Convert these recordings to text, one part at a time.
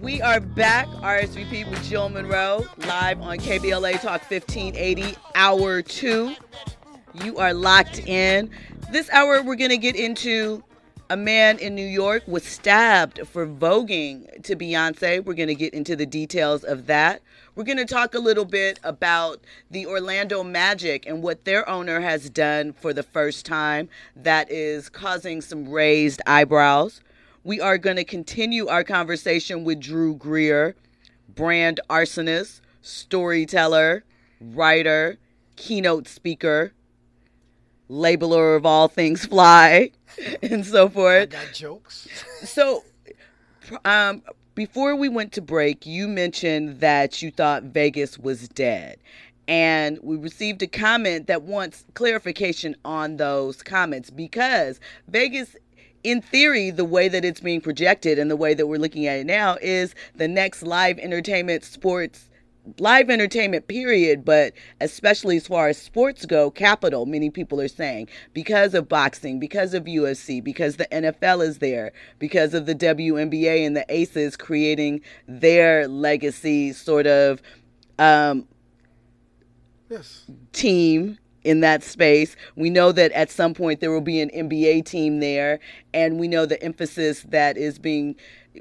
We are back, RSVP with Jill Munroe, live on KBLA Talk 1580, hour two. You are locked in. This hour, we're going to get into a man in New York was stabbed for voguing to Beyonce. We're going to get into the details of that. We're going to talk a little bit about the Orlando Magic and what their owner has done for the first time that is causing some raised eyebrows. We are going to continue our conversation with Drew Greer, brand arsonist, storyteller, writer, keynote speaker, labeler of all things fly, and so forth. I got jokes. So, um, before we went to break, you mentioned that you thought Vegas was dead. And we received a comment that wants clarification on those comments because Vegas in theory, the way that it's being projected and the way that we're looking at it now is the next live entertainment sports live entertainment period but especially as far as sports go capital many people are saying because of boxing because of UFC because the NFL is there because of the WNBA and the Aces creating their legacy sort of um, yes. team in that space. We know that at some point there will be an NBA team there, and we know the emphasis that is being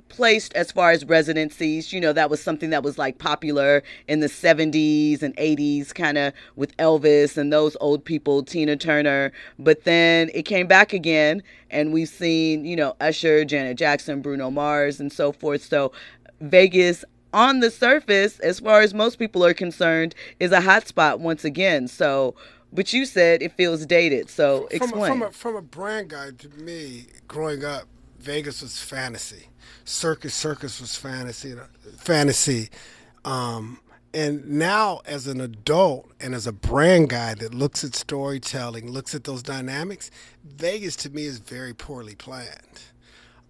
placed as far as residencies. You know, that was something that was like popular in the 70s and 80s, kind of with Elvis and those old people, Tina Turner. But then it came back again, and we've seen, you know, Usher, Janet Jackson, Bruno Mars, and so forth. So, Vegas on the surface, as far as most people are concerned, is a hotspot once again. So, but you said it feels dated, so from explain. A, from, a, from a brand guy to me, growing up, Vegas was fantasy. Circus Circus was fantasy. Fantasy. Um, and now, as an adult and as a brand guy that looks at storytelling, looks at those dynamics, Vegas to me is very poorly planned.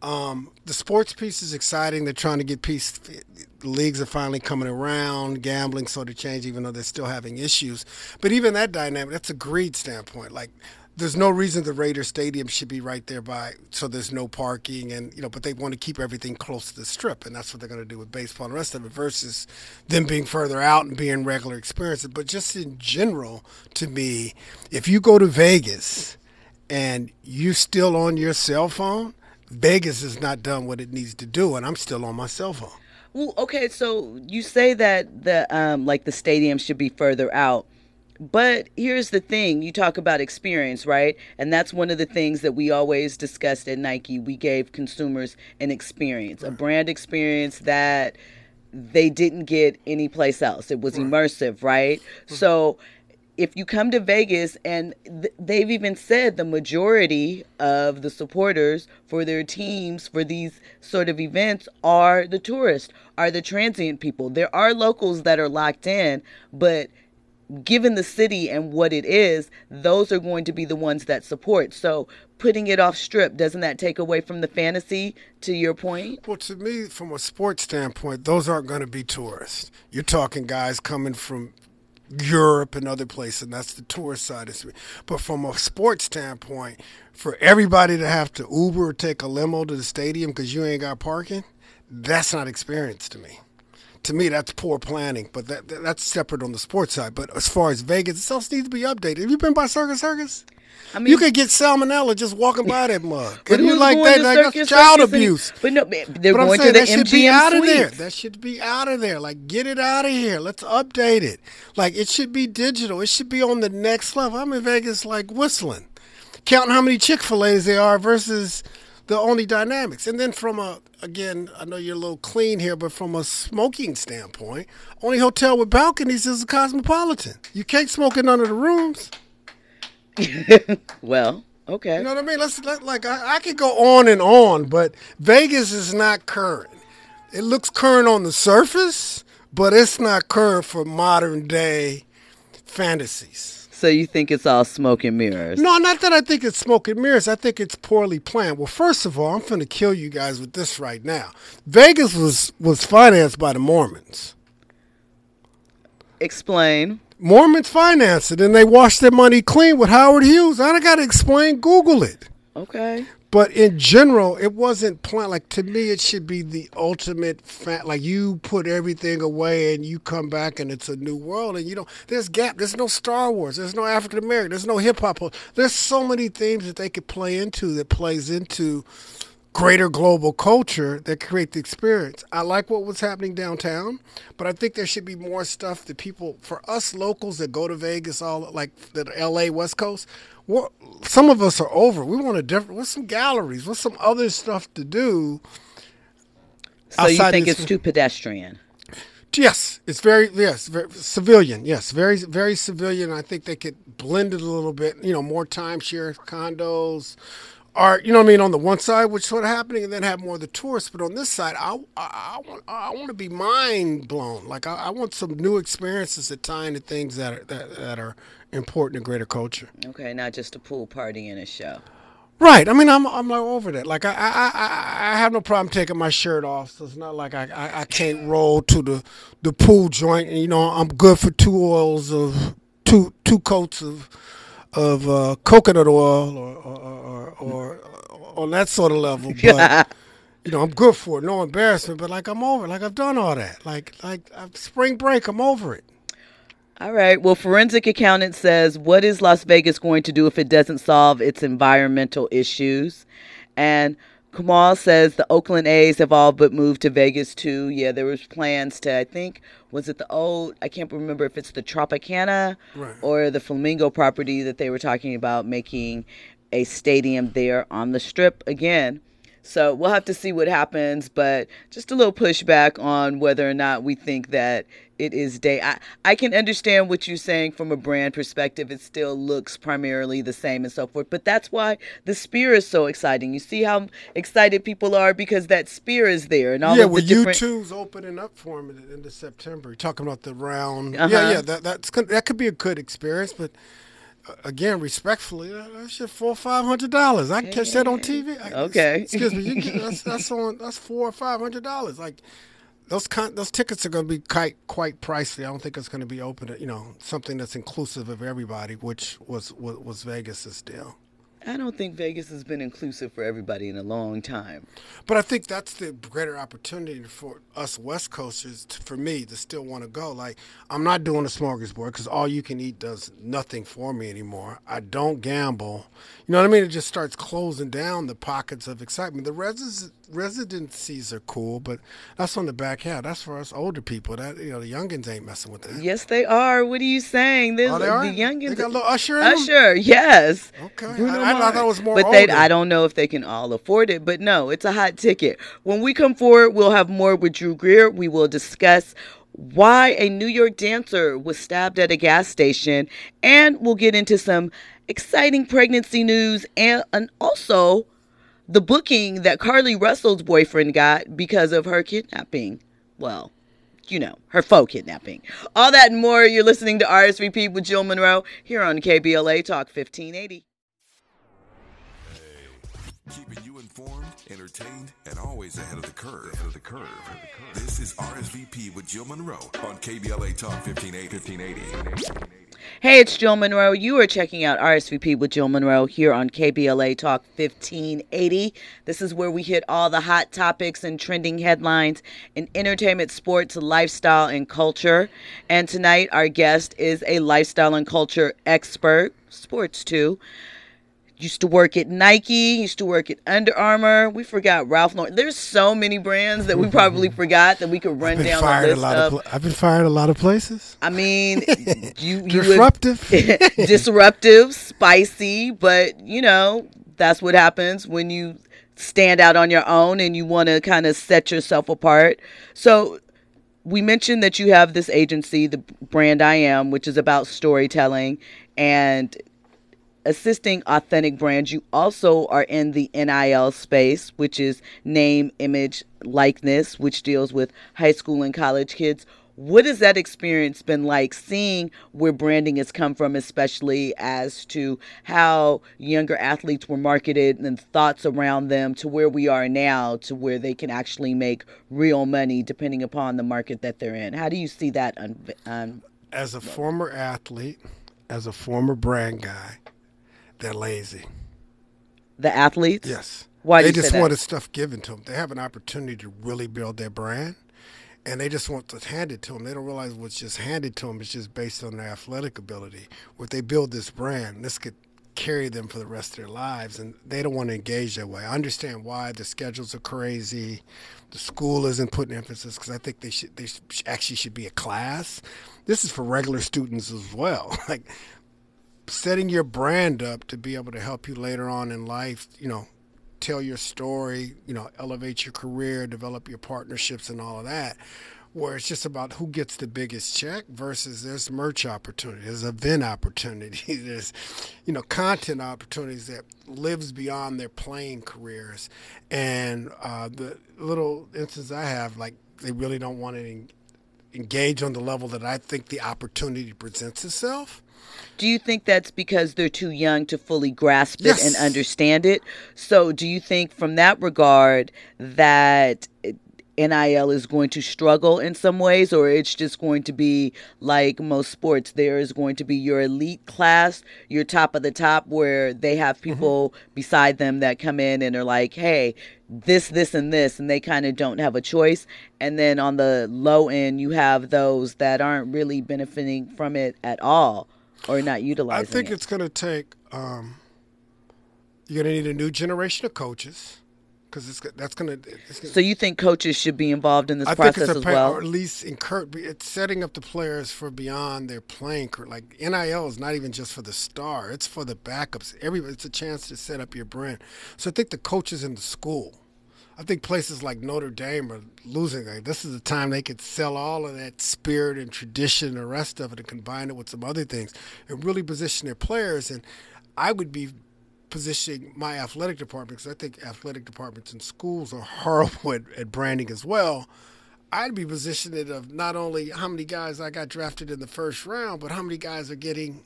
Um, the sports piece is exciting. They're trying to get peace. The leagues are finally coming around. Gambling sort of changed, even though they're still having issues. But even that dynamic, that's a greed standpoint. Like, there's no reason the Raider Stadium should be right there by, so there's no parking, and you know. But they want to keep everything close to the strip, and that's what they're going to do with baseball and the rest of it. Versus them being further out and being regular experiences. But just in general, to me, if you go to Vegas and you're still on your cell phone Vegas has not done what it needs to do, and I'm still on my cell phone. Well, okay, so you say that the um, like the stadium should be further out, but here's the thing: you talk about experience, right? And that's one of the things that we always discussed at Nike. We gave consumers an experience, right. a brand experience that they didn't get anyplace else. It was right. immersive, right? Mm-hmm. So if you come to Vegas, and th- they've even said the majority of the supporters for their teams for these sort of events are the tourists, are the transient people. There are locals that are locked in, but given the city and what it is, those are going to be the ones that support. So putting it off strip, doesn't that take away from the fantasy to your point? Well, to me, from a sports standpoint, those aren't going to be tourists. You're talking guys coming from Europe and other places, and that's the tourist side of it. But from a sports standpoint, for everybody to have to Uber or take a limo to the stadium because you ain't got parking, that's not experience to me. To me, that's poor planning, but that, that's separate on the sports side. But as far as Vegas, it else needs to be updated. Have you been by Circus Circus? I mean, you could get salmonella just walking by that mug. But you like that? Like that's child abuse. but no, eh, they're but going saying, to the that should be out suites. of there. That should be out of there. Like, get it out of here. Let's update it. Like, it should be digital. It should be on the next level. I'm in Vegas, like whistling, counting how many Chick Fil A's there are versus the only dynamics. And then from a again, I know you're a little clean here, but from a smoking standpoint, only hotel with balconies is a Cosmopolitan. You can't smoke in none of the rooms. well, Okay. You know what I mean? Let's let, like I, I could go on and on, but Vegas is not current. It looks current on the surface, but it's not current for modern day fantasies. So you think it's all smoke and mirrors? No, not that I think it's smoke and mirrors. I think it's poorly planned. Well, first of all, I'm going to kill you guys with this right now. Vegas was was financed by the Mormons. Explain. Mormons finance it and they wash their money clean with Howard Hughes. I don't got to explain. Google it. Okay. but in general, it wasn't planned. Like to me, it should be the ultimate. Fa- like you put everything away and you come back and it's a new world. And you know, there's gap. There's no Star Wars. There's no African American. There's no hip hop. There's so many themes that they could play into that plays into greater global culture that create the experience. I like what was happening downtown, but I think there should be more stuff that people, for us locals that go to Vegas, all like the L.A. West Coast, some of us are over. We want a different. What's some galleries? What's some other stuff to do? So you think it's too pedestrian? Yes, it's very yes, very civilian. Yes, very very civilian. I think they could blend it a little bit. You know, more timeshare condos, are you know what I mean on the one side, which sort of happening, and then have more of the tourists. But on this side, I I, I want I want to be mind blown. Like I, I, want some new experiences that tie into things that are that, that are important in greater culture. Okay, not just a pool party and a show. Right. I mean, I'm I'm like over that. Like I I I, I have no problem taking my shirt off. So it's not like I, I, I can't roll to the the pool joint. And, you know, I'm good for two oils of two two coats of of uh, coconut oil or or, or, or, on that sort of level. But you know, I'm good for it. No embarrassment. But like I'm over. It. Like I've done all that. Like like uh, spring break. I'm over it. All right. Well, forensic accountant says, what is Las Vegas going to do if it doesn't solve its environmental issues? And Kamal says the Oakland A's have all but moved to Vegas too. Yeah, there was plans to. I think was it the old? I can't remember if it's the Tropicana right. or the Flamingo property that they were talking about making a stadium there on the Strip again. So we'll have to see what happens, but just a little pushback on whether or not we think that it is day. I, I can understand what you're saying from a brand perspective. It still looks primarily the same and so forth, but that's why the Sphere is so exciting. You see how excited people are because that Sphere is there and all yeah, of the well, different. U2's opening up for him in, the September. You're talking about the round. Uh-huh. Yeah, yeah. That that's that could be a good experience, but again, respectfully, that shit four or five hundred dollars. I can catch that on TV. okay, excuse me, get, that's that's on that's four or five hundred dollars. Like those con- those tickets are going to be quite quite pricey. I don't think it's going to be open to you know something that's inclusive of everybody, which was was, was Vegas's deal. I don't think Vegas has been inclusive for everybody in a long time. But I think that's the greater opportunity for us West Coasters, to, for me, to still want to go. Like, I'm not doing a smorgasbord because all you can eat does nothing for me anymore. I don't gamble. You know what I mean? It just starts closing down the pockets of excitement. The res- residencies are cool, but that's on the back half. That's for us older people. That you know, the youngins ain't messing with that. Yes, they are. What are you saying? There's, oh, they are? The youngins. They got a little Usher. Usher, yes. Okay. I, I, thought it was more. But they, I don't know if they can all afford it. But no, it's a hot ticket. When we come forward, we'll have more with Drew Greer. We will discuss why a New York dancer was stabbed at a gas station, and we'll get into some exciting pregnancy news and, and also the booking that Carlee Russell's boyfriend got because of her kidnapping. Well, you know, her faux kidnapping. All that and more. You're listening to RSVP with Jill Munroe here on KBLA Talk 1580. Hey, entertained, and always ahead of the curve. Ahead of the curve. This is RSVP with Jill Munroe on KBLA Talk 1580. 1580. Hey, it's Jill Munroe. You are checking out RSVP with Jill Munroe here on KBLA Talk 1580. This is where we hit all the hot topics and trending headlines in entertainment, sports, lifestyle, and culture. And tonight, our guest is a lifestyle and culture expert, sports too used to work at Nike, used to work at Under Armour. We forgot Ralph Lauren. There's so many brands that we probably forgot that we could run down the list of. of I've been fired a lot of places. I mean, you, you disruptive, disruptive, spicy, but you know that's what happens when you stand out on your own and you want to kind of set yourself apart. So we mentioned that you have this agency, the brand I am, which is about storytelling and assisting authentic brands, you also are in the NIL space, which is name, image, likeness, which deals with high school and college kids. What has that experience been like seeing where branding has come from, especially as to how younger athletes were marketed and thoughts around them to where we are now, to where they can actually make real money depending upon the market that they're in? How do you see that? Un- un- as a former athlete, as a former brand guy, they're lazy. The athletes? Yes. Why they do you just say that? wanted stuff given to them. They have an opportunity to really build their brand, and they just want to hand it handed to them. They don't realize what's just handed to them is just based on their athletic ability. What they build this brand, this could carry them for the rest of their lives, and they don't want to engage that way. I understand why the schedules are crazy. The school isn't putting emphasis because I think they should. They actually should be a class. This is for regular students as well. like setting your brand up to be able to help you later on in life. You know, tell your story, you know, elevate your career, develop your partnerships and all of that. Where it's just about who gets the biggest check versus there's merch opportunity, there's event opportunity, there's, you know, content opportunities that lives beyond their playing careers. And uh, the little instance I have, like, they really don't want to engage on the level that I think the opportunity presents itself. Do you think that's because they're too young to fully grasp it Yes. and understand it? So, do you think from that regard that NIL is going to struggle in some ways, or it's just going to be like most sports? There is going to be your elite class, your top of the top, where they have mm-hmm. people beside them that come in and are like, hey, this, this, and this, and they kind of don't have a choice. And then on the low end, you have those that aren't really benefiting from it at all or not utilizing. I think it. it's going to take. Um, you're going to need a new generation of coaches because it's that's going to. So you think coaches should be involved in this I think process it's as well? or at least encourage. It's setting up the players for beyond their playing career. Like NIL is not even just for the star; it's for the backups. Every it's a chance to set up your brand. So I think the coaches in the school. I think places like Notre Dame are losing. Like, this is the time they could sell all of that spirit and tradition and the rest of it and combine it with some other things and really position their players. And I would be positioning my athletic department because I think athletic departments in schools are horrible at, at branding as well. I'd be positioning it of not only how many guys I got drafted in the first round, but how many guys are getting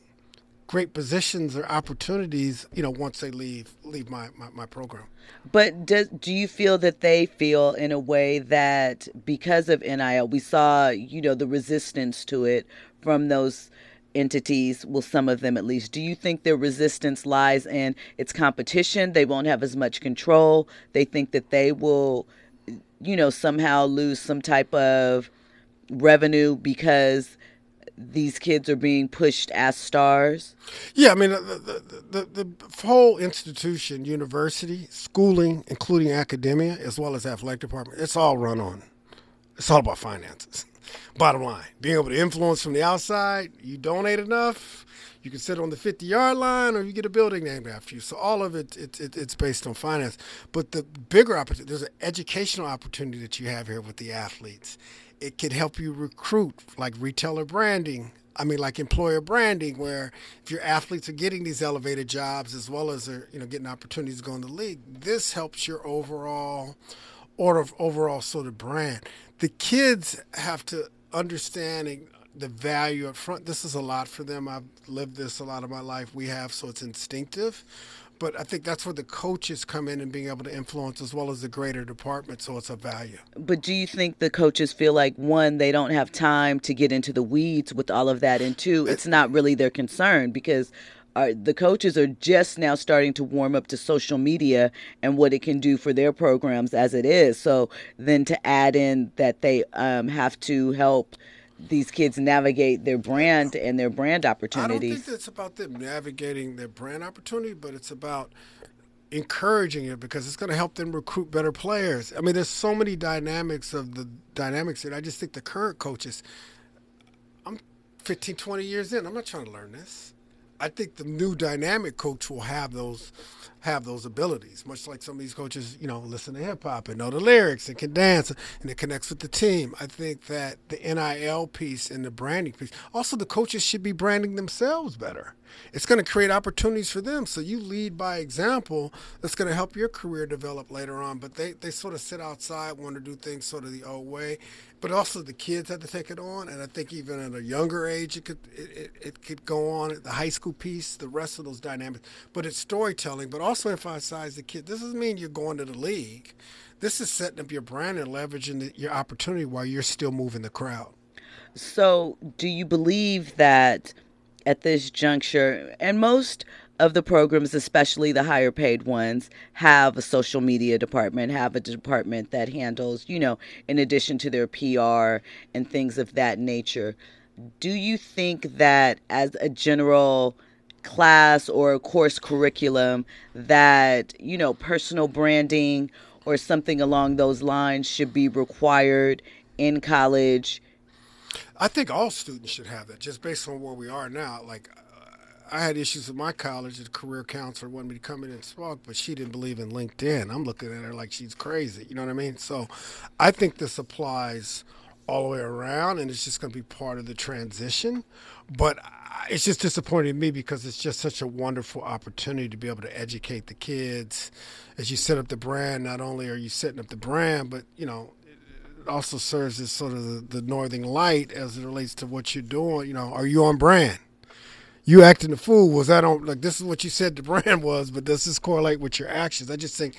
great positions or opportunities, you know, once they leave leave my, my, my program. But does, do you feel that they feel in a way that because of NIL, we saw, you know, the resistance to it from those entities, well, some of them at least. Do you think their resistance lies in its competition? They won't have as much control. They think that they will, you know, somehow lose some type of revenue because these kids are being pushed as stars. Yeah, I mean, the, the, the, the whole institution, university, schooling, including academia, as well as athletic department, it's all run on. It's all about finances. Bottom line, being able to influence from the outside, you donate enough, you can sit on the 50 yard line or you get a building named after you. So all of it, it, it it's based on finance. But the bigger opportunity, there's an educational opportunity that you have here with the athletes. It could help you recruit, like retailer branding, I mean, like employer branding, where if your athletes are getting these elevated jobs as well as they're you know getting opportunities to go in the league, this helps your overall order overall sort of brand. The kids have to understanding the value up front. This is a lot for them. I've lived this a lot of my life. We have, so it's instinctive. But I think that's where the coaches come in and being able to influence as well as the greater department, so it's a value. But do you think the coaches feel like one, they don't have time to get into the weeds with all of that, and two, it's not really their concern because uh, the coaches are just now starting to warm up to social media and what it can do for their programs as it is. So then to add in that they um, have to help these kids navigate their brand and their brand opportunities. I don't think it's about them navigating their brand opportunity, but it's about encouraging it because it's going to help them recruit better players. I mean, there's so many dynamics of the dynamics that I just think the current coaches, I'm 15, 20 years in. I'm not trying to learn this. I think the new dynamic coach will have those have those abilities, much like some of these coaches, you know, listen to hip hop and know the lyrics and can dance and it connects with the team. I think that the NIL piece and the branding piece, also the coaches should be branding themselves better. It's going to create opportunities for them. So you lead by example. That's going to help your career develop later on. But they, they sort of sit outside, want to do things sort of the old way. But also the kids have to take it on. And I think even at a younger age, it could it, it, it could go on. The high school piece, the rest of those dynamics. But it's storytelling. But also emphasize the kid. This doesn't mean you're going to the league. This is setting up your brand and leveraging the, your opportunity while you're still moving the crowd. So, do you believe that at this juncture, and most of the programs, especially the higher paid ones, have a social media department, have a department that handles, you know, in addition to their PR and things of that nature. Do you think that as a general class or course curriculum that, you know, personal branding or something along those lines should be required in college? I think all students should have that, just based on where we are now. Like, I had issues with my college. The career counselor wanted me to come in and talk, but she didn't believe in LinkedIn. I'm looking at her like she's crazy. You know what I mean? So, I think this applies all the way around, and it's just going to be part of the transition. But it's just disappointing to me because it's just such a wonderful opportunity to be able to educate the kids as you set up the brand. Not only are you setting up the brand, but you know it also serves as sort of the, the northern light as it relates to what you're doing. You know, are you on brand? You acting a fool was that on like this is what you said the brand was, but does this correlate with your actions? I just think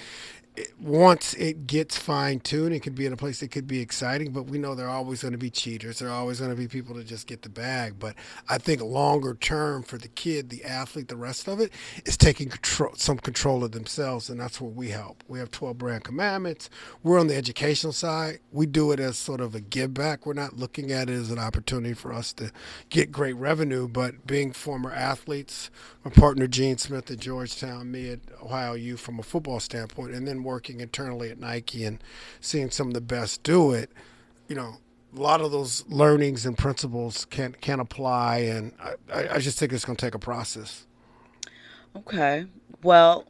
once it gets fine tuned, it could be in a place that could be exciting, but we know there are always going to be cheaters. There are always going to be people that just get the bag. But I think longer term for the kid, the athlete, the rest of it is taking control, some control of themselves, and that's where we help. We have 12 brand commandments. We're on the educational side. We do it as sort of a give back. We're not looking at it as an opportunity for us to get great revenue, but being former athletes, my partner Gene Smith at Georgetown, me at Ohio U from a football standpoint, and then working internally at Nike and seeing some of the best do it, you know, a lot of those learnings and principles can can apply, and I, I just think it's going to take a process. Okay, well,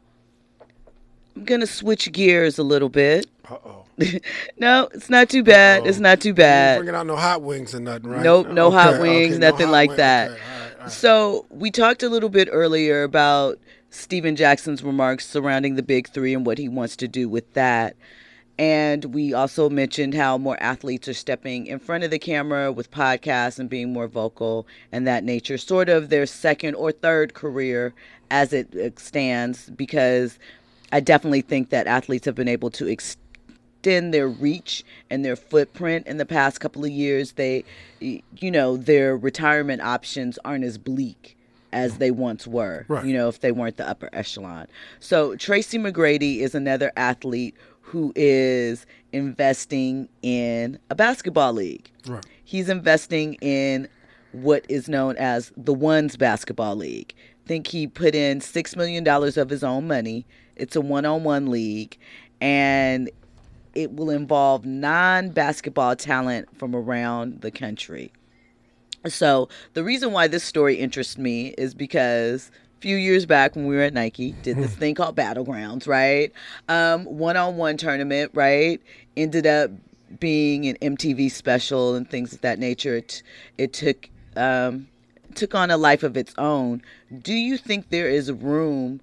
I'm gonna switch gears a little bit. Uh oh. no, it's not too bad. Uh-oh. It's not too bad. Bringing out no hot wings and nothing, right? Nope, no okay, hot wings, okay, nothing no hot like wings. that. Okay, all right, all right. So we talked a little bit earlier about Stephen Jackson's remarks surrounding the big three and what he wants to do with that. And we also mentioned how more athletes are stepping in front of the camera with podcasts and being more vocal and that nature, sort of their second or third career as it stands, because I definitely think that athletes have been able to extend their reach and their footprint in the past couple of years. They, you know, their retirement options aren't as bleak as they once were, right. you know, if they weren't the upper echelon. So Tracy McGrady is another athlete who is investing in a basketball league. Right. He's investing in what is known as the Ones Basketball League. I think he put in $6 million of his own money. It's a one on one league, and it will involve non basketball talent from around the country. So the reason why this story interests me is because a few years back when we were at Nike, did this thing called Battlegrounds, right? Um, one-on-one tournament, right? Ended up being an MTV special and things of that nature. It, it took um, took on a life of its own. Do you think there is room?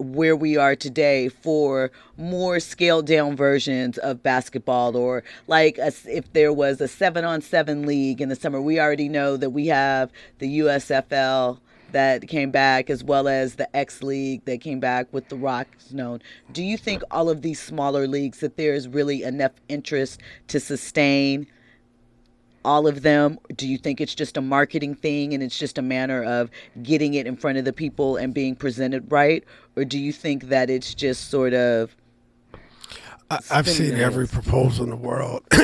Where we are today for more scaled down versions of basketball or like a, if there was a 7 on 7 league in the summer we already know that we have the USFL that came back as well as the X League that came back with the Rocks known. Do you think all of these smaller leagues that there is really enough interest to sustain all of them? Do you think it's just a marketing thing and it's just a manner of getting it in front of the people and being presented right? Or do you think that it's just sort of. I've seen every proposal in the world.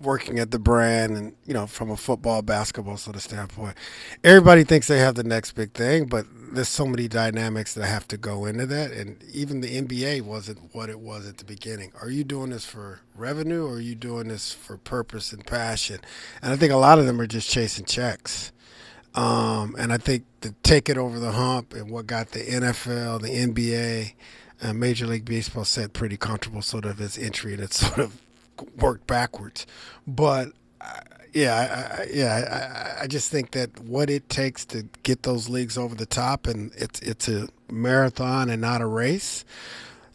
working at the brand and you know from a football basketball sort of standpoint everybody thinks they have the next big thing but there's so many dynamics that have to go into that and even the nba wasn't what it was at the beginning. Are you doing this for revenue or are you doing this for purpose and passion? And i think a lot of them are just chasing checks. Um, and i think to take it over the hump and what got the nfl the nba uh, major league baseball set pretty comfortable sort of its entry and it's sort of worked backwards. But uh, yeah, I, yeah, I, I just think that what it takes to get those leagues over the top, and it's it's a marathon and not a race.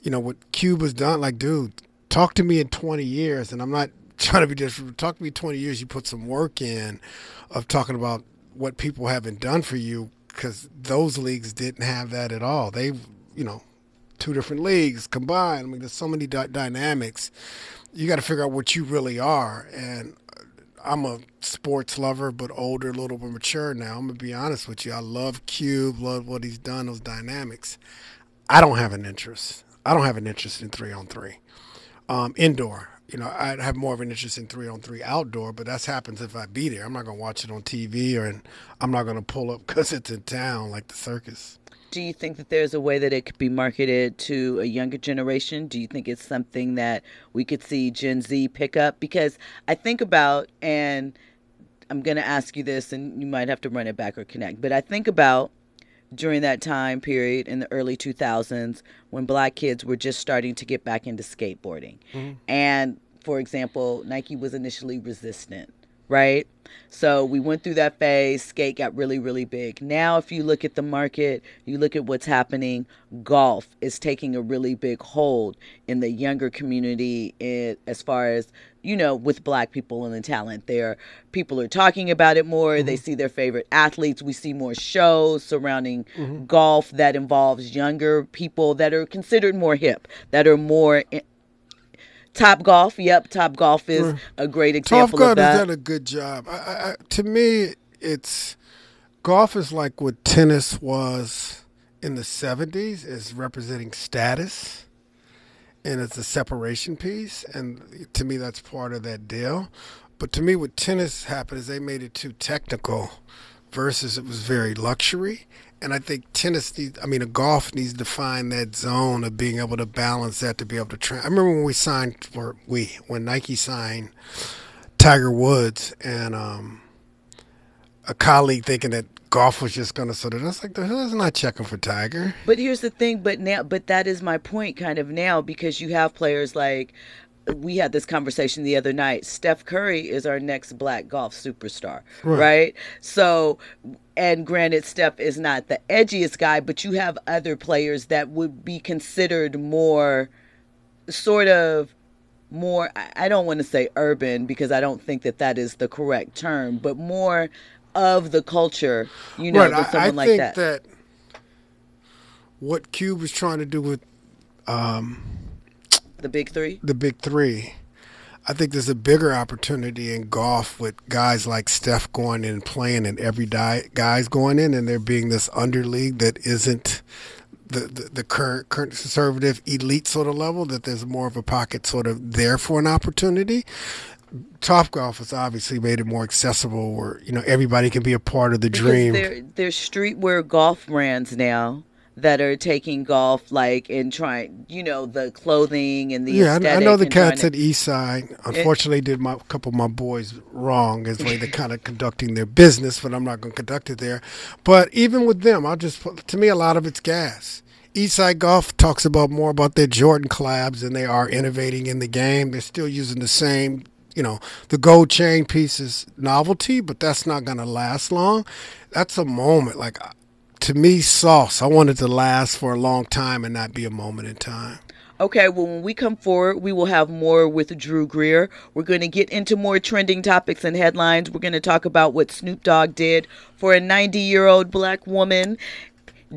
You know what Cube's done? Like, dude, talk to me in 20 years, and I'm not trying to be different. Talk to me 20 years. You put some work in of talking about what people haven't done for you because those leagues didn't have that at all. They, you know, two different leagues combined. I mean, there's so many dynamics you got to figure out what you really are. And I'm a sports lover, but older, a little bit mature now. I'm gonna be honest with you. I love Cube, love what he's done, those dynamics. I don't have an interest. I don't have an interest in three on three, um, indoor. You know, I'd have more of an interest in three on three outdoor, but that happens if I be there. I'm not gonna watch it on TV, or I'm not gonna pull up because it's in town like the circus. Do you think that there's a way that it could be marketed to a younger generation? Do you think it's something that we could see Gen Z pick up? Because I think about, and I'm going to ask you this, and you might have to run it back or connect, but I think about during that time period in the early 2000s when black kids were just starting to get back into skateboarding. Mm-hmm. And for example, Nike was initially resistant right? So we went through that phase. Skate got really, really big. Now, if you look at the market, you look at what's happening, golf is taking a really big hold in the younger community in, as far as, you know, with black people and the talent there. People are talking about it more. Mm-hmm. They see their favorite athletes. We see more shows surrounding mm-hmm. golf that involves younger people that are considered more hip, that are more Top Golf, yep, Top Golf is a great example Top of that. has done a good job. I, I, to me, it's golf is like what tennis was in the '70s, is representing status, and it's a separation piece. And to me, that's part of that deal. But to me, what tennis happened is they made it too technical, versus it was very luxury. And I think tennis needs, I mean, golf needs to find that zone of being able to balance that to be able to train. I remember when we signed, or we, when Nike signed Tiger Woods and um, a colleague thinking that golf was just going to sort of, that's like, the hell is not checking for Tiger. But here's the thing, but now, but that is my point kind of now because you have players like, we had this conversation the other night. Steph Curry is our next black golf superstar, right? right? So, and granted, Steph is not the edgiest guy, but you have other players that would be considered more sort of more, I don't want to say urban because I don't think that that is the correct term, but more of the culture, you know, right. someone I, I like think that. that what Cube was trying to do with, um, the big three? The big three. I think there's a bigger opportunity in golf with guys like Steph going in and playing and every di- guys going in and there being this underleague that isn't the, the, the, current current conservative elite sort of level that there's more of a pocket sort of there for an opportunity. Top golf has obviously made it more accessible where, you know, everybody can be a part of the because dream. There, there's streetwear golf brands now that are taking golf like and trying you know the clothing and the yeah I, I know the cats to, at Eastside eh? unfortunately it, did my, a couple of my boys wrong as way they're kind of conducting their business but I'm not going to conduct it there. But even with them I'll just to me a lot of it's gas. Eastside Golf talks about more about their Jordan collabs and they are innovating in the game. They're still using the same you know the gold chain piece is novelty but that's not going to last long. That's a moment like to me, sauce. I want it to last for a long time and not be a moment in time. Okay, well, when we come forward, we will have more with Drew Greer. We're going to get into more trending topics and headlines. We're going to talk about what Snoop Dogg did for a 90 year old black woman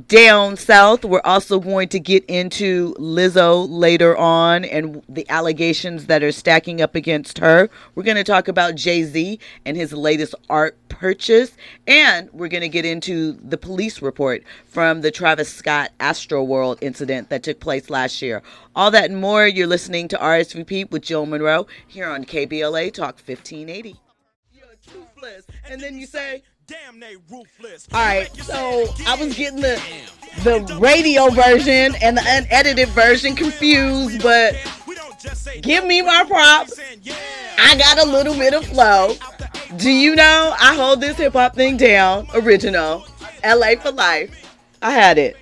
down south. We're also going to get into Lizzo later on and the allegations that are stacking up against her. We're going to talk about Jay Z and his latest art purchase. And we're going to get into the police report from the Travis Scott Astroworld incident that took place last year. All that and more. You're listening to RSVP with Jill Munroe here on KBLA Talk 1580. And then you say, Damn, they ruthless. All right, so I was getting the the radio version and the unedited version confused, but give me my props. I got a little bit of flow. Do you know I hold this hip hop thing down? Original, LA for life. I had it.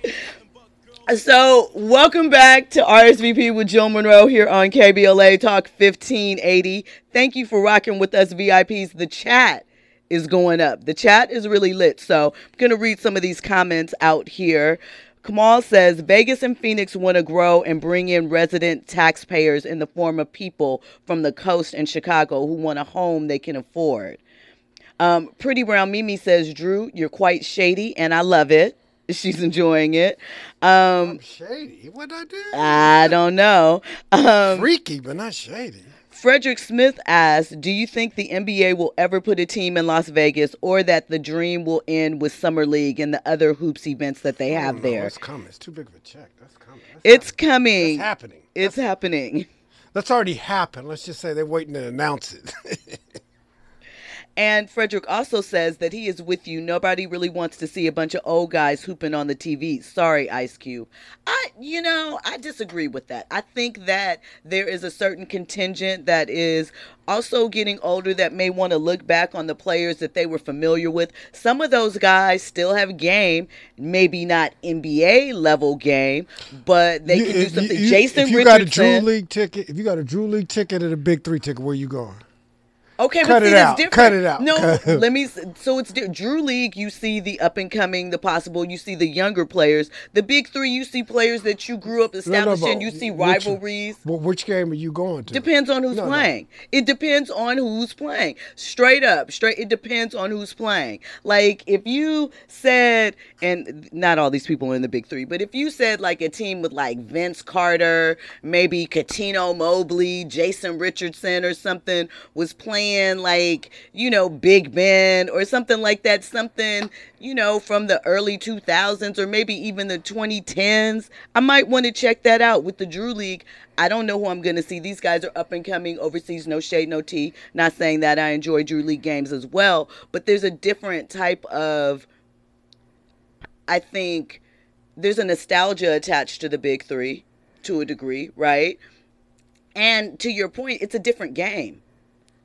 So, welcome back to RSVP with Jill Munroe here on KBLA Talk 1580. Thank you for rocking with us, VIPs. The chat is going up. The chat is really lit. So I'm going to read some of these comments out here. Kamal says Vegas and Phoenix want to grow and bring in resident taxpayers in the form of people from the coast and Chicago who want a home they can afford. Um, Pretty Brown Mimi says, Drew, you're quite shady and I love it. She's enjoying it. Um, Shady. What I do? I don't know. Um, Freaky, but not shady. Frederick Smith asks, "Do you think the NBA will ever put a team in Las Vegas, or that the dream will end with Summer League and the other hoops events that they have there? It's coming. It's too big of a check. That's coming. That's It's coming. That's happening. It's happening." That's already happened. Let's just say they're waiting to announce it. And Frederick also says that he is with you. Nobody really wants to see a bunch of old guys hooping on the TV. Sorry, Ice Cube. I, you know, I disagree with that. I think that there is a certain contingent that is also getting older that may want to look back on the players that they were familiar with. Some of those guys still have game, maybe not NBA level game, but they You- can do something. you- Jason if you got a Drew League ticket, if you got a Drew League ticket at a Big Three ticket, where you going? Okay, Cut but see, it that's out. different. Cut it out. No, let me. So it's di- Drew League. You see the up and coming, the possible. You see the younger players. The big three. You see players that you grew up No, no, establishing. you see which- rivalries. Well, which game are you going to? Depends on who's No, no. playing. It depends on who's playing. Straight up, straight. It depends on who's playing. Like if you said, and not all these people are in the big three, but if you said like a team with like Vince Carter, maybe Cuttino Mobley, Jason Richardson, or something was playing like you know Big Ben or something like that, something you know from the early 2000s or maybe even the 2010s, I might want to check that out with the Drew League. I don't know who I'm going to see. These guys are up and coming overseas, no shade, no tea. Not saying that I enjoy Drew League games as well, but there's a different type of, I think, there's a nostalgia attached to the big three to a degree, right? And to your point, it's a different game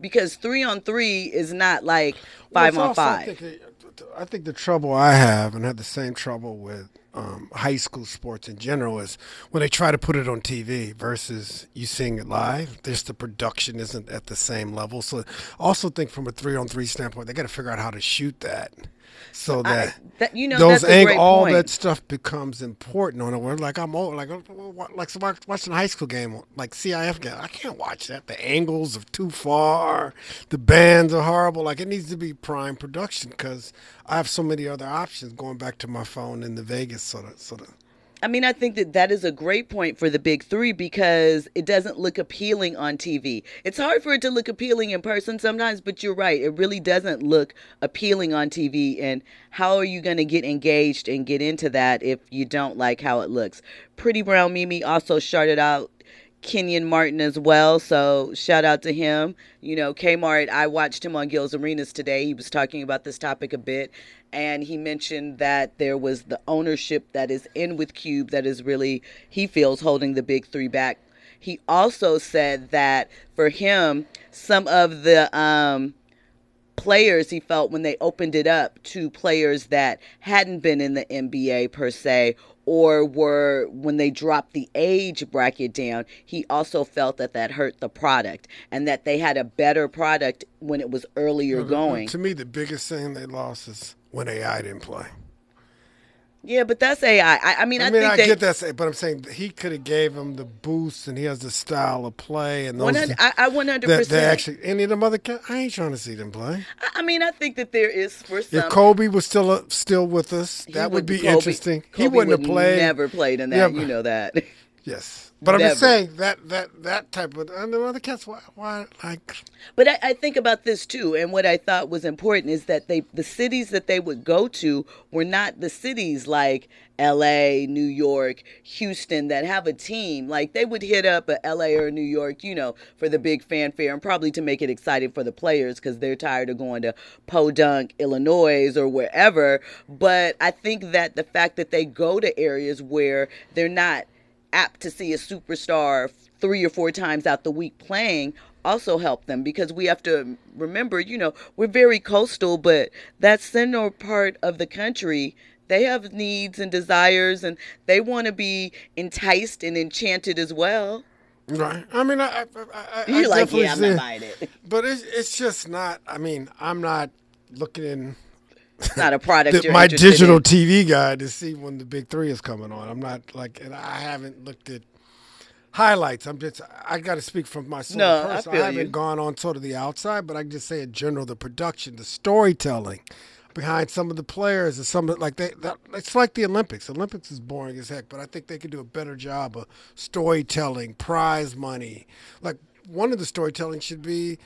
because three on three is not like five it's on also, I five. think, I think the trouble I have, and I have the same trouble with um, high school sports in general, is when they try to put it on TV versus you seeing it live. Just the production isn't at the same level. So, I also think from a three-on-three standpoint, they got to figure out how to shoot that, so I- that. that you know those that's a ang- all point. that stuff becomes important on it. Where like I'm old, like like so watch- watching a high school game, like CIF game. I can't watch that. The angles are too far. The bands are horrible. Like it needs to be prime production because I have so many other options going back to my phone in the Vegas sort of sort of. I mean, I think that that is a great point for the big three because it doesn't look appealing on TV. It's hard for it to look appealing in person sometimes, but you're right. It really doesn't look appealing on TV. And how are you going to get engaged and get into that if you don't like how it looks? Pretty Brown Mimi also shouted out Kenyon Martin as well. So shout out to him. You know, Kmart, I watched him on Gil's Arenas today. He was talking about this topic a bit. And he mentioned that there was the ownership that is in with Cube that is really, he feels, holding the big three back. He also said that for him, some of the um, players he felt when they opened it up to players that hadn't been in the NBA per se or were when they dropped the age bracket down he also felt that that hurt the product and that they had a better product when it was earlier going To me, the biggest thing they lost is when AI didn't play. Yeah but that's AI I, I mean I, I mean, I that get that, but I'm saying he could have gave him the boost, and he has the style of play, and those 100 I, I 100% that they actually any of them other. I ain't trying to see them play. I- I mean I think that there is for some If Kobe was still uh, still with us, that would be Kobe- interesting. he wouldn't would have played. never played in that Yeah, you know that Yes, but I'm just saying that that that type of and the other cats. Why, why like But I, I think about this too, and what I thought was important is that they the cities that they would go to were not the cities like L.A., New York, Houston that have a team. Like they would hit up a L.A. or New York, you know, for the big fanfare and probably to make it exciting for the players because they're tired of going to Podunk, Illinois, or wherever. But I think that the fact that they go to areas where they're not apt to see a superstar three or four times out the week playing also help them because we have to remember, you know, we're very coastal, but that central part of the country, they have needs and desires and they want to be enticed and enchanted as well. right? I mean, I, I, I, I You're like, definitely yeah, I'm not buying it. But it's it's just not. I mean, I'm not looking in It's not a product the- my digital in. TV guide to see when the big three is coming on. I'm not like, and I haven't looked at highlights. I'm just, I got to speak from my sort No, of I feel haven't you. gone on sort of the outside, but I can just say in general, the production, the storytelling. behind some of the players and some of like they that, it's like the Olympics. Olympics is boring as heck, but I think they could do a better job of storytelling, prize money. Like one of the storytelling should be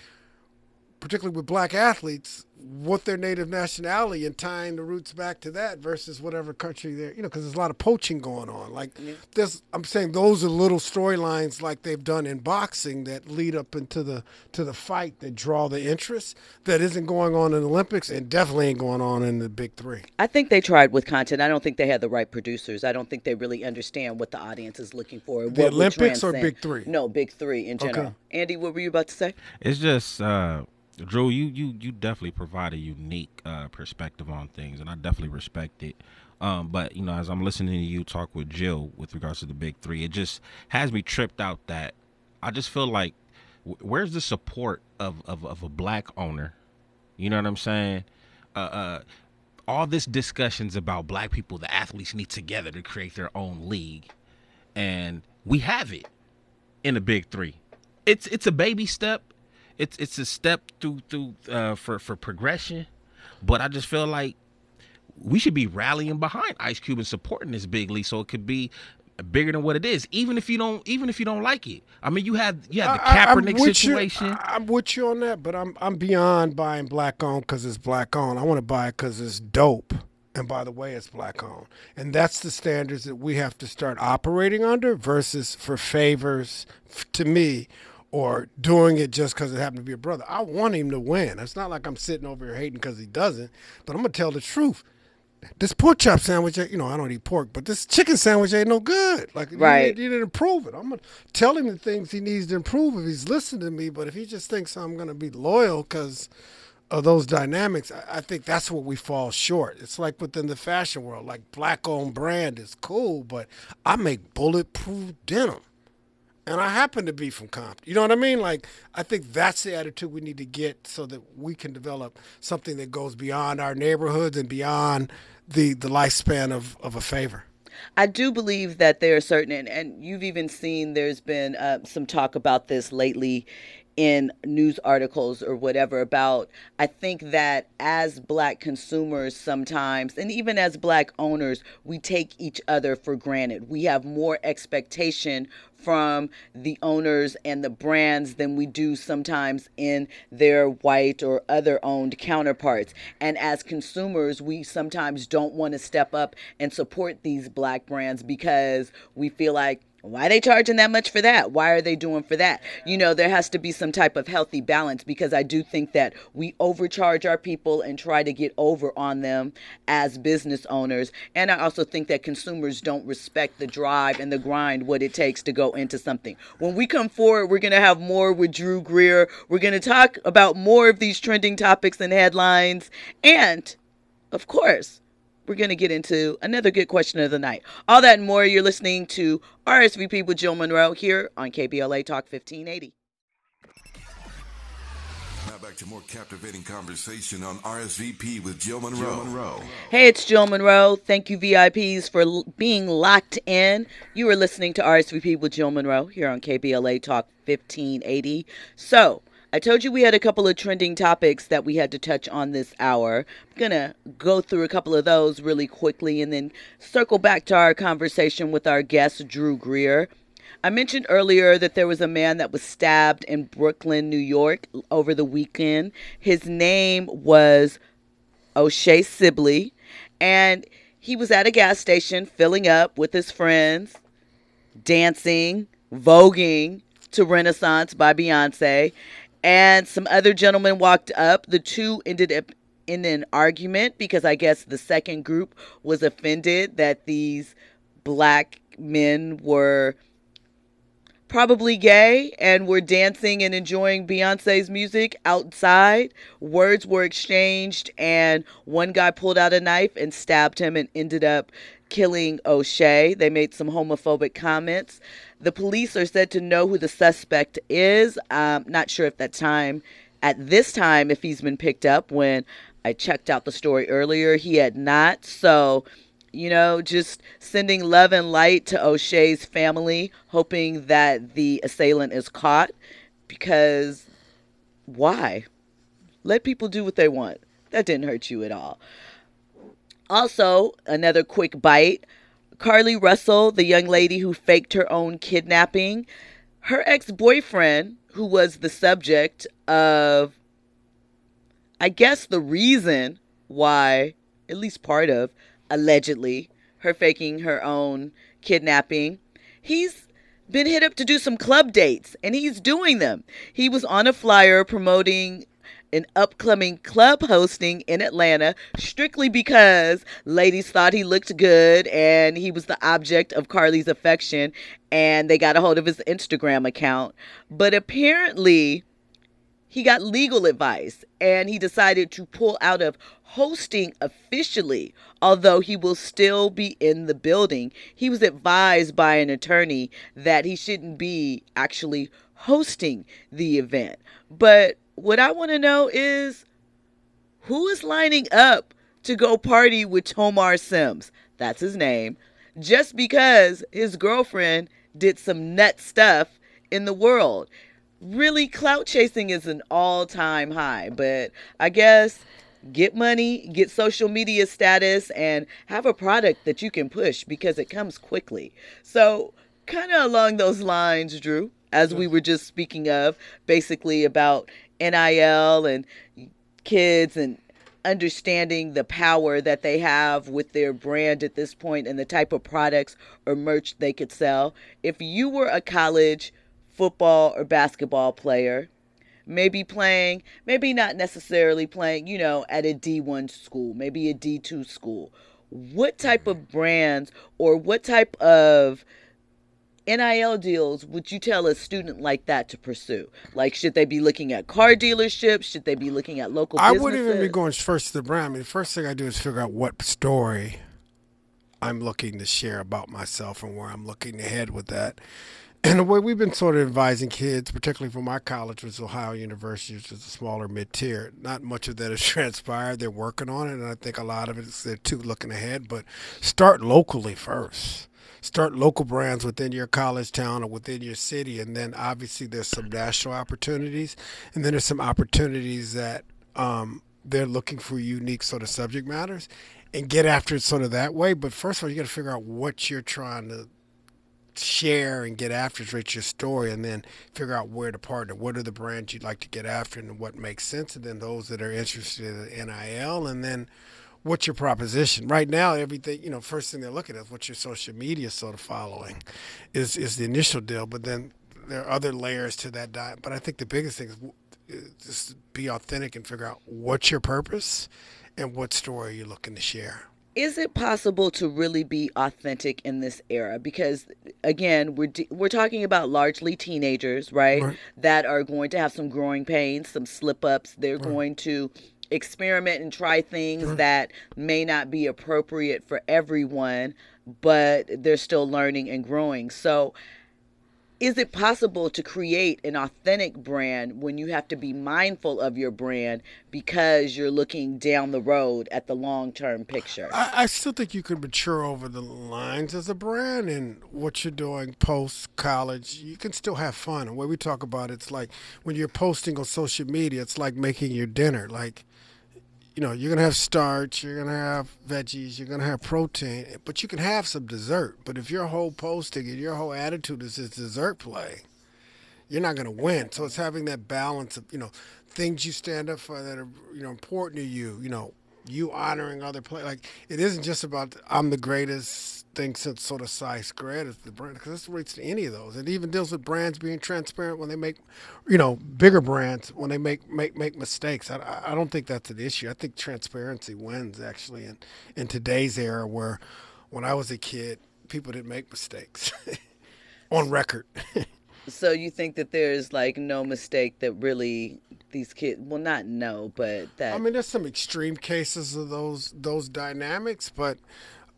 particularly with black athletes, what their native nationality and tying the roots back to that versus whatever country they're, you know, because there's a lot of poaching going on. Like, yeah. there's, I'm saying those are little storylines like they've done in boxing that lead up into the to the fight that draw the interest that isn't going on in the Olympics and definitely ain't going on in the Big Three. I think they tried with content. I don't think they had the right producers. I don't think they really understand what the audience is looking for. The Olympics or Big Three? No, Big Three in general. Okay. Andy, what were you about to say? It's just. Uh Drew, you you you definitely provide a unique uh, perspective on things, and I definitely respect it. Um, but you know, as I'm listening to you talk with Jill with regards to the big three, it just has me tripped out that I just feel like where's the support of, of, of a black owner? You know what I'm saying? Uh, uh, all this discussions about black people, the athletes need together to create their own league, and we have it in the big three. It's it's a baby step it's it's a step through through uh, for for progression, but I just feel like we should be rallying behind Ice Cube and supporting this big league so it could be bigger than what it is. Even if you don't, even if you don't like it. I mean, you had you had the Kaepernick I, situation. You, I'm with you on that, but I'm I'm beyond buying black owned because it's black owned. I want to buy it because it's dope. And by the way, it's black owned. And that's the standards that we have to start operating under versus for favors, to me, or doing it just because it happened to be a brother. I want him to win. It's not like I'm sitting over here hating because he doesn't, but I'm gonna tell the truth. This pork chop sandwich, you know, I don't eat pork, but this chicken sandwich ain't no good. Like, right. he, he didn't improve it. I'm gonna tell him the things he needs to improve if he's listening to me. But if he just thinks I'm gonna be loyal because of those dynamics, I, I think that's what we fall short. It's like within the fashion world, like black owned brand is cool, but I make bulletproof denim and I happen to be from Compton. You know what I mean? Like, I think that's the attitude we need to get so that we can develop something that goes beyond our neighborhoods and beyond the, the lifespan of, of a favor. I do believe that there are certain, and, and you've even seen there's been uh, some talk about this lately in news articles or whatever about I think that as black consumers sometimes and even as black owners we take each other for granted. We have more expectation from the owners and the brands than we do sometimes in their white or other owned counterparts. And as consumers, we sometimes don't want to step up and support these black brands because we feel like why are they charging that much for that? Why are they doing for that? You know, there has to be some type of healthy balance because I do think that we overcharge our people and try to get over on them as business owners. And I also think that consumers don't respect the drive and the grind, what it takes to go into something. When we come forward, we're going to have more with Drew Greer. We're going to talk about more of these trending topics and headlines. And, of course, we're going to get into another good question of the night. All that and more, you're listening to RSVP with Jill Munroe here on KBLA Talk 1580. Now back to more captivating conversation on RSVP with Jill Munroe. Jill Munroe. Hey, it's Jill Munroe. Thank you, VIPs, for l- being locked in. You are listening to RSVP with Jill Munroe here on KBLA Talk 1580. So, I told you we had a couple of trending topics that we had to touch on this hour. I'm going to go through a couple of those really quickly and then circle back to our conversation with our guest, Drew Greer. I mentioned earlier that there was a man that was stabbed in Brooklyn, New York over the weekend. His name was O'Shea Sibley, and he was at a gas station filling up with his friends, dancing, voguing to Renaissance by Beyonce and some other gentlemen walked up. The two ended up in an argument because I guess the second group was offended that these black men were probably gay and were dancing and enjoying Beyonce's music outside. Words were exchanged, and one guy pulled out a knife and stabbed him and ended up killing O'Shea. They made some homophobic comments. The police are said to know who the suspect is. Um, not sure if that time, at this time, if he's been picked up. When I checked out the story earlier, he had not. So, you know, just sending love and light to O'Shea's family, hoping that the assailant is caught. Because why? Let people do what they want. that didn't hurt you at all. Also, another quick bite. Carlee Russell, the young lady who faked her own kidnapping, her ex boyfriend, who was the subject of, I guess, the reason why, at least part of, allegedly, her faking her own kidnapping, he's been hit up to do some club dates and he's doing them. He was on a flyer promoting an upcoming club hosting in Atlanta strictly because ladies thought he looked good and he was the object of Carlee's affection and they got a hold of his Instagram account. But apparently, he got legal advice and he decided to pull out of hosting officially, although he will still be in the building. He was advised by an attorney that he shouldn't be actually hosting the event. But what I want to know is who is lining up to go party with Tomar Sims? That's his name. Just because his girlfriend did some nut stuff in the world really clout chasing is an all-time high but i guess get money get social media status and have a product that you can push because it comes quickly. So kind of along those lines drew as we were just speaking of basically about nil and kids and understanding the power that they have with their brand at this point and the type of products or merch they could sell. If you were a college football or basketball player, maybe playing, maybe not necessarily playing, you know, at a D1 school, maybe a D2 school. What type of mm-hmm. brands or what type of NIL deals would you tell a student like that to pursue? Like, should they be looking at car dealerships? Should they be looking at local I businesses? wouldn't even be going first to the brand. I mean, the first thing I do is figure out what story I'm looking to share about myself and where I'm looking to head with that. And the way we've been sort of advising kids, particularly from my college, which is Ohio University, which is a smaller mid tier, not much of that has transpired. They're working on it, and I think a lot of it is they're too looking ahead. But start locally first. Start local brands within your college town or within your city, and then obviously there's some national opportunities, and then there's some opportunities that um, they're looking for unique sort of subject matters, and get after it sort of that way. But first of all, you got to figure out what you're trying to share and get after is write your story and then figure out where to partner. What are the brands you'd like to get after and what makes sense? And then those that are interested in NIL and then what's your proposition? Right now, everything, you know, first thing they're looking at is what's your social media sort of following is, is the initial deal. But then there are other layers to that diet. But I think the biggest thing is just be authentic and figure out what's your purpose and what story you're looking to share is it possible to really be authentic in this era because again we're we're talking about largely teenagers right? right, that are going to have some growing pains some slip ups they're right. going to experiment and try things right. that may not be appropriate for everyone but they're still learning and growing so is it possible to create an authentic brand when you have to be mindful of your brand because you're looking down the road at the long term picture? I, I, still think you could mature over the lines as a brand and what you're doing post college. You can still have fun. And when we talk about it's like when you're posting on social media, it's like making your dinner. Like you know, you're gonna have starch, you're gonna have veggies, you're gonna have protein, but you can have some dessert. But if your whole posting and your whole attitude is this dessert play, you're not gonna win. So it's having that balance of, you know, things you stand up for that are, you know, important to you, you know, you honoring other players. Like it isn't just about I'm the greatest thing since sort of size squared is the brand because this relates to any of those. It even deals with brands being transparent when they make, you know, bigger brands when they make make make mistakes. I, I don't think that's an issue. I think transparency wins actually in in today's era where when I was a kid, people didn't make mistakes on record. so you think that there's like no mistake that really these kids well not no but that I mean there's some extreme cases of those those dynamics but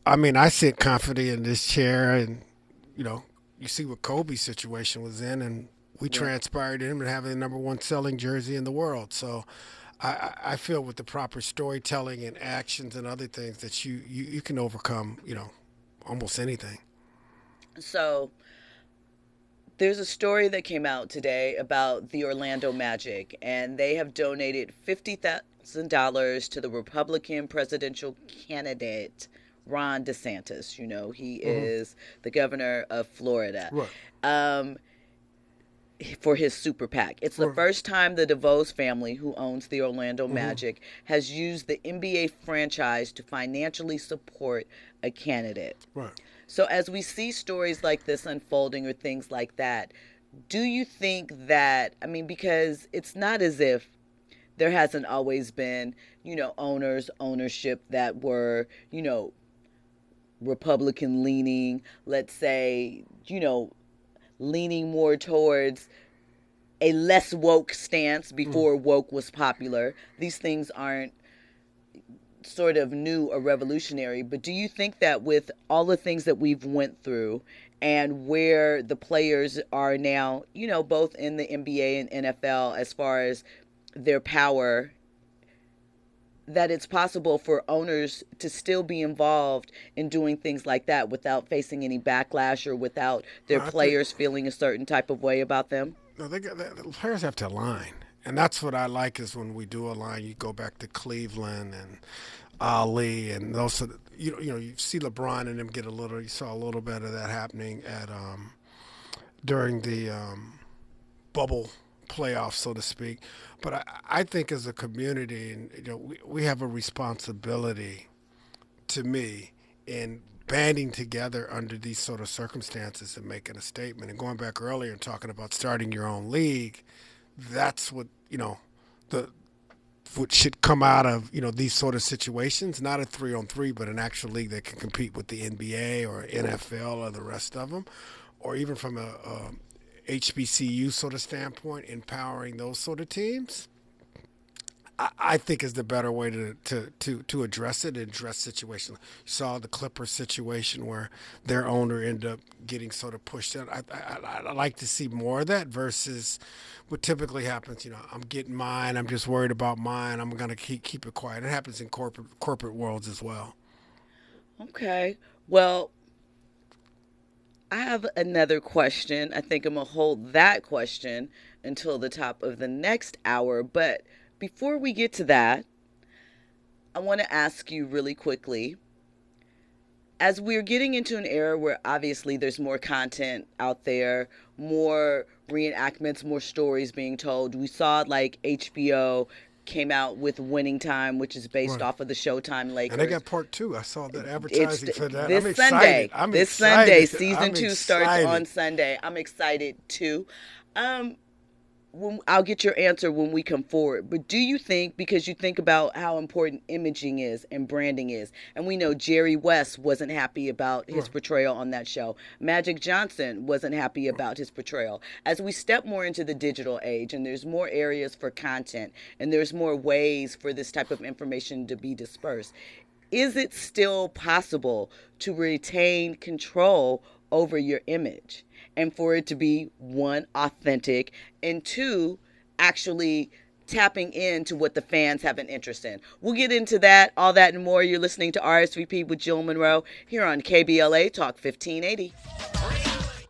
I mean, I sit confident in this chair, and you know, you see what Kobe's situation was in, and we yeah. transpired him to having the number one selling jersey in the world. So, I, I feel with the proper storytelling and actions and other things that you, you, you can overcome, you know, almost anything. So, There's a story that came out today about the Orlando Magic, and they have donated fifty thousand dollars to the Republican presidential candidate Ron DeSantis. You know, he is the governor of Florida. Right. Um, for his super PAC. It's the first time the DeVos family, who owns the Orlando Mm-hmm. Magic, has used the NBA franchise to financially support a candidate. Right. So as we see stories like this unfolding or things like that, do you think that I mean because it's not as if there hasn't always been, you know, owners, ownership that were, you know, Republican leaning, let's say, you know, leaning more towards a less woke stance mm. before woke was popular. These things aren't sort of new or revolutionary, but do you think that with all the things that we've went through and where the players are now, you know, both in the NBA and NFL as far as their power that it's possible for owners to still be involved in doing things like that without facing any backlash or without their I think- players feeling a certain type of way about them? No, they got the players have to align, and that's what I like is when we do align. You go back to Cleveland and Ali and those. You know, you know, you see LeBron and them get a little. You saw a little bit of that happening at um, during the um, bubble playoffs, so to speak. But I, I think as a community, and you know, we, we have a responsibility to me in banding together under these sort of circumstances and making a statement and going back earlier and talking about starting your own league that's what you know the what should come out of you know these sort of situations not a three on three but an actual league that can compete with the nba or nfl or the rest of them or even from a, a hbcu sort of standpoint empowering those sort of teams I- I think is the better way to, to, to, to address it and address situations. Saw the Clippers situation where their owner ended up getting sort of pushed out. I, I, I like to see more of that versus what typically happens. You know, I'm getting mine. I'm just worried about mine. I'm going to keep keep it quiet. It happens in corporate corporate worlds as well. Okay. Well, I have another question. I think I'm going to hold that question until the top of the next hour. But before we get to that, I want to ask you really quickly as we're getting into an era where obviously there's more content out there, more reenactments, more stories being told. We saw like HBO came out with Winning Time, which is based Right. off of the Showtime Lakers. And they got part two. I saw that It's advertising th- for that. this I'm. Sunday. I'm this excited. Sunday, season I'm two starts on Sunday. I'm excited too. Um, when, I'll get your answer when we come forward. But do you think, because you think about how important imaging is and branding is, and we know Jerry West wasn't happy about his portrayal on that show, Magic Johnson wasn't happy about his portrayal. As we step more into the digital age and there's more areas for content and there's more ways for this type of information to be dispersed, is it still possible to retain control over your image and for it to be one authentic and two actually tapping into what the fans have an interest in. We'll get into that all that and more. You're listening to rsvp with jill munroe here on kbla talk 1580